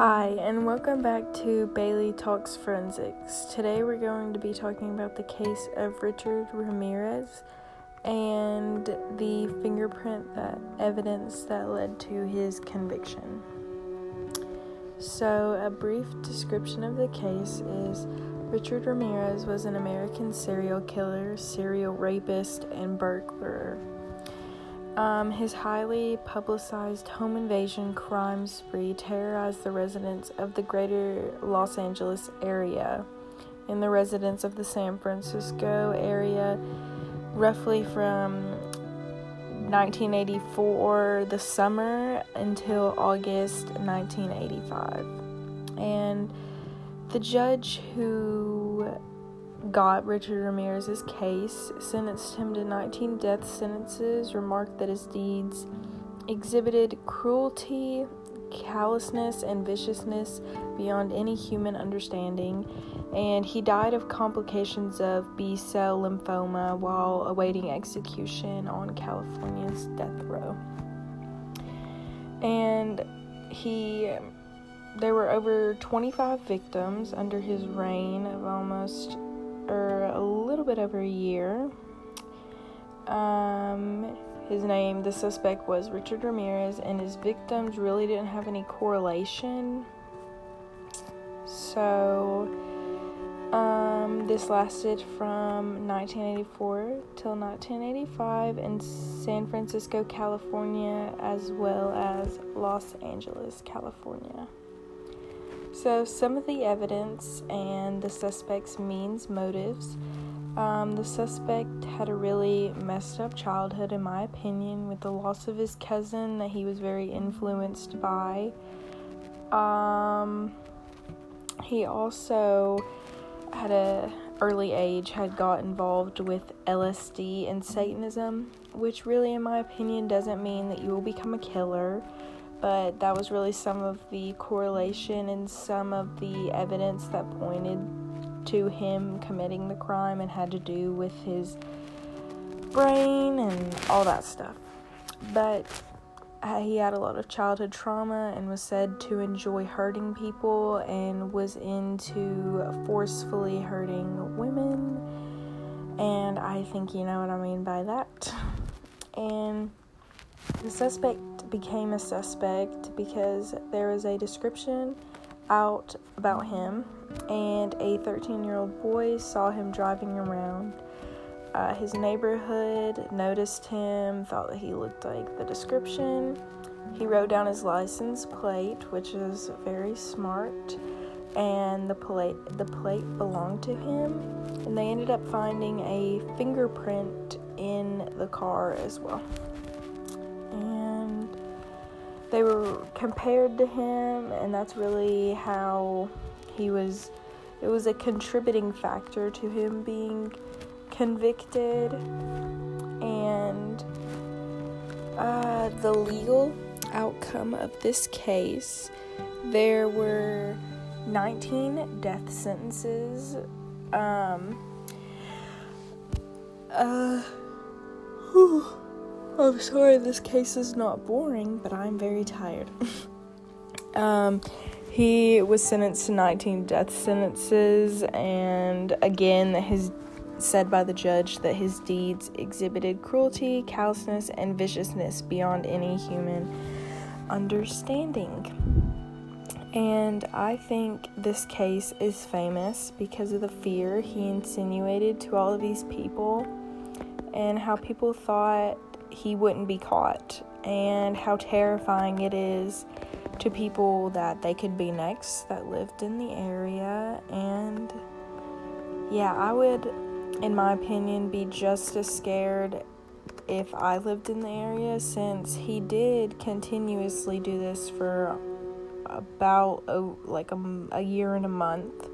Hi, and welcome back to Bailey Talks Forensics. Today we're going to be talking about the case of Richard Ramirez and the fingerprint that evidence that led to his conviction. So, a brief description of the case is Richard Ramirez was an American serial killer, serial rapist, and burglar um, his highly publicized home invasion crime spree terrorized the residents of the greater Los Angeles area and the residents of the San Francisco area roughly from 1984, the summer, until August 1985. And the judge who got Richard Ramirez's case, sentenced him to 19 death sentences, remarked that his deeds exhibited cruelty, callousness, and viciousness beyond any human understanding, and he died of complications of B cell lymphoma while awaiting execution on California's death row. And he there were over 25 victims under his reign of almost or a little bit over a year. Um, his name, the suspect was Richard Ramirez, and his victims really didn't have any correlation. So, um, this lasted from 1984 till 1985 in San Francisco, California, as well as Los Angeles, California. So, some of the evidence and the suspect's means, motives. Um, the suspect had a really messed up childhood, in my opinion, with the loss of his cousin that he was very influenced by. Um, he also had a early age had got involved with LSD and Satanism, which really, in my opinion, doesn't mean that you will become a killer but that was really some of the correlation and some of the evidence that pointed to him committing the crime and had to do with his brain and all that stuff. But uh, he had a lot of childhood trauma and was said to enjoy hurting people and was into forcefully hurting women. And I think you know what I mean by that. And the suspect became a suspect because there was a description out about him, and a 13 year old boy saw him driving around uh, his neighborhood, noticed him, thought that he looked like the description. He wrote down his license plate, which is very smart, and the plate the plate belonged to him. And they ended up finding a fingerprint in the car as well they were compared to him, and that's really how he was. It was a contributing factor to him being convicted, and uh, the legal outcome of this case. There were 19 death sentences. Um, uh, whew. I'm sorry this case is not boring, but I'm very tired. um, he was sentenced to 19 death sentences, and again, his said by the judge that his deeds exhibited cruelty, callousness, and viciousness beyond any human understanding. And I think this case is famous because of the fear he insinuated to all of these people and how people thought he wouldn't be caught, and how terrifying it is to people that they could be next that lived in the area. And yeah, I would, in my opinion, be just as scared if I lived in the area since he did continuously do this for about a, like a, a year and a month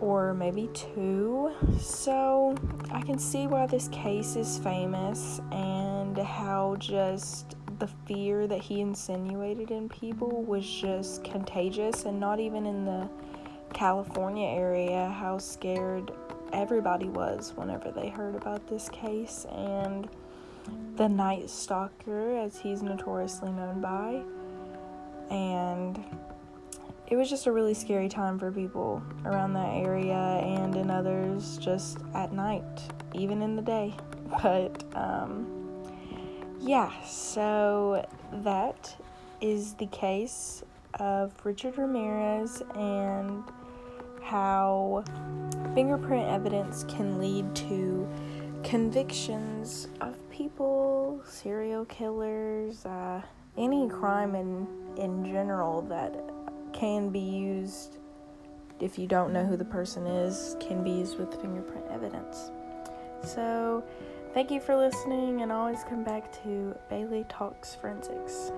or maybe two. So I can see why this case is famous and how just the fear that he insinuated in people was just contagious and not even in the California area how scared everybody was whenever they heard about this case and the Night Stalker as he's notoriously known by and it was just a really scary time for people around that area and in others just at night, even in the day. But um, yeah, so that is the case of Richard Ramirez and how fingerprint evidence can lead to convictions of people, serial killers, uh, any crime in in general that can be used if you don't know who the person is can be used with fingerprint evidence. So, thank you for listening and always come back to Bailey Talks Forensics.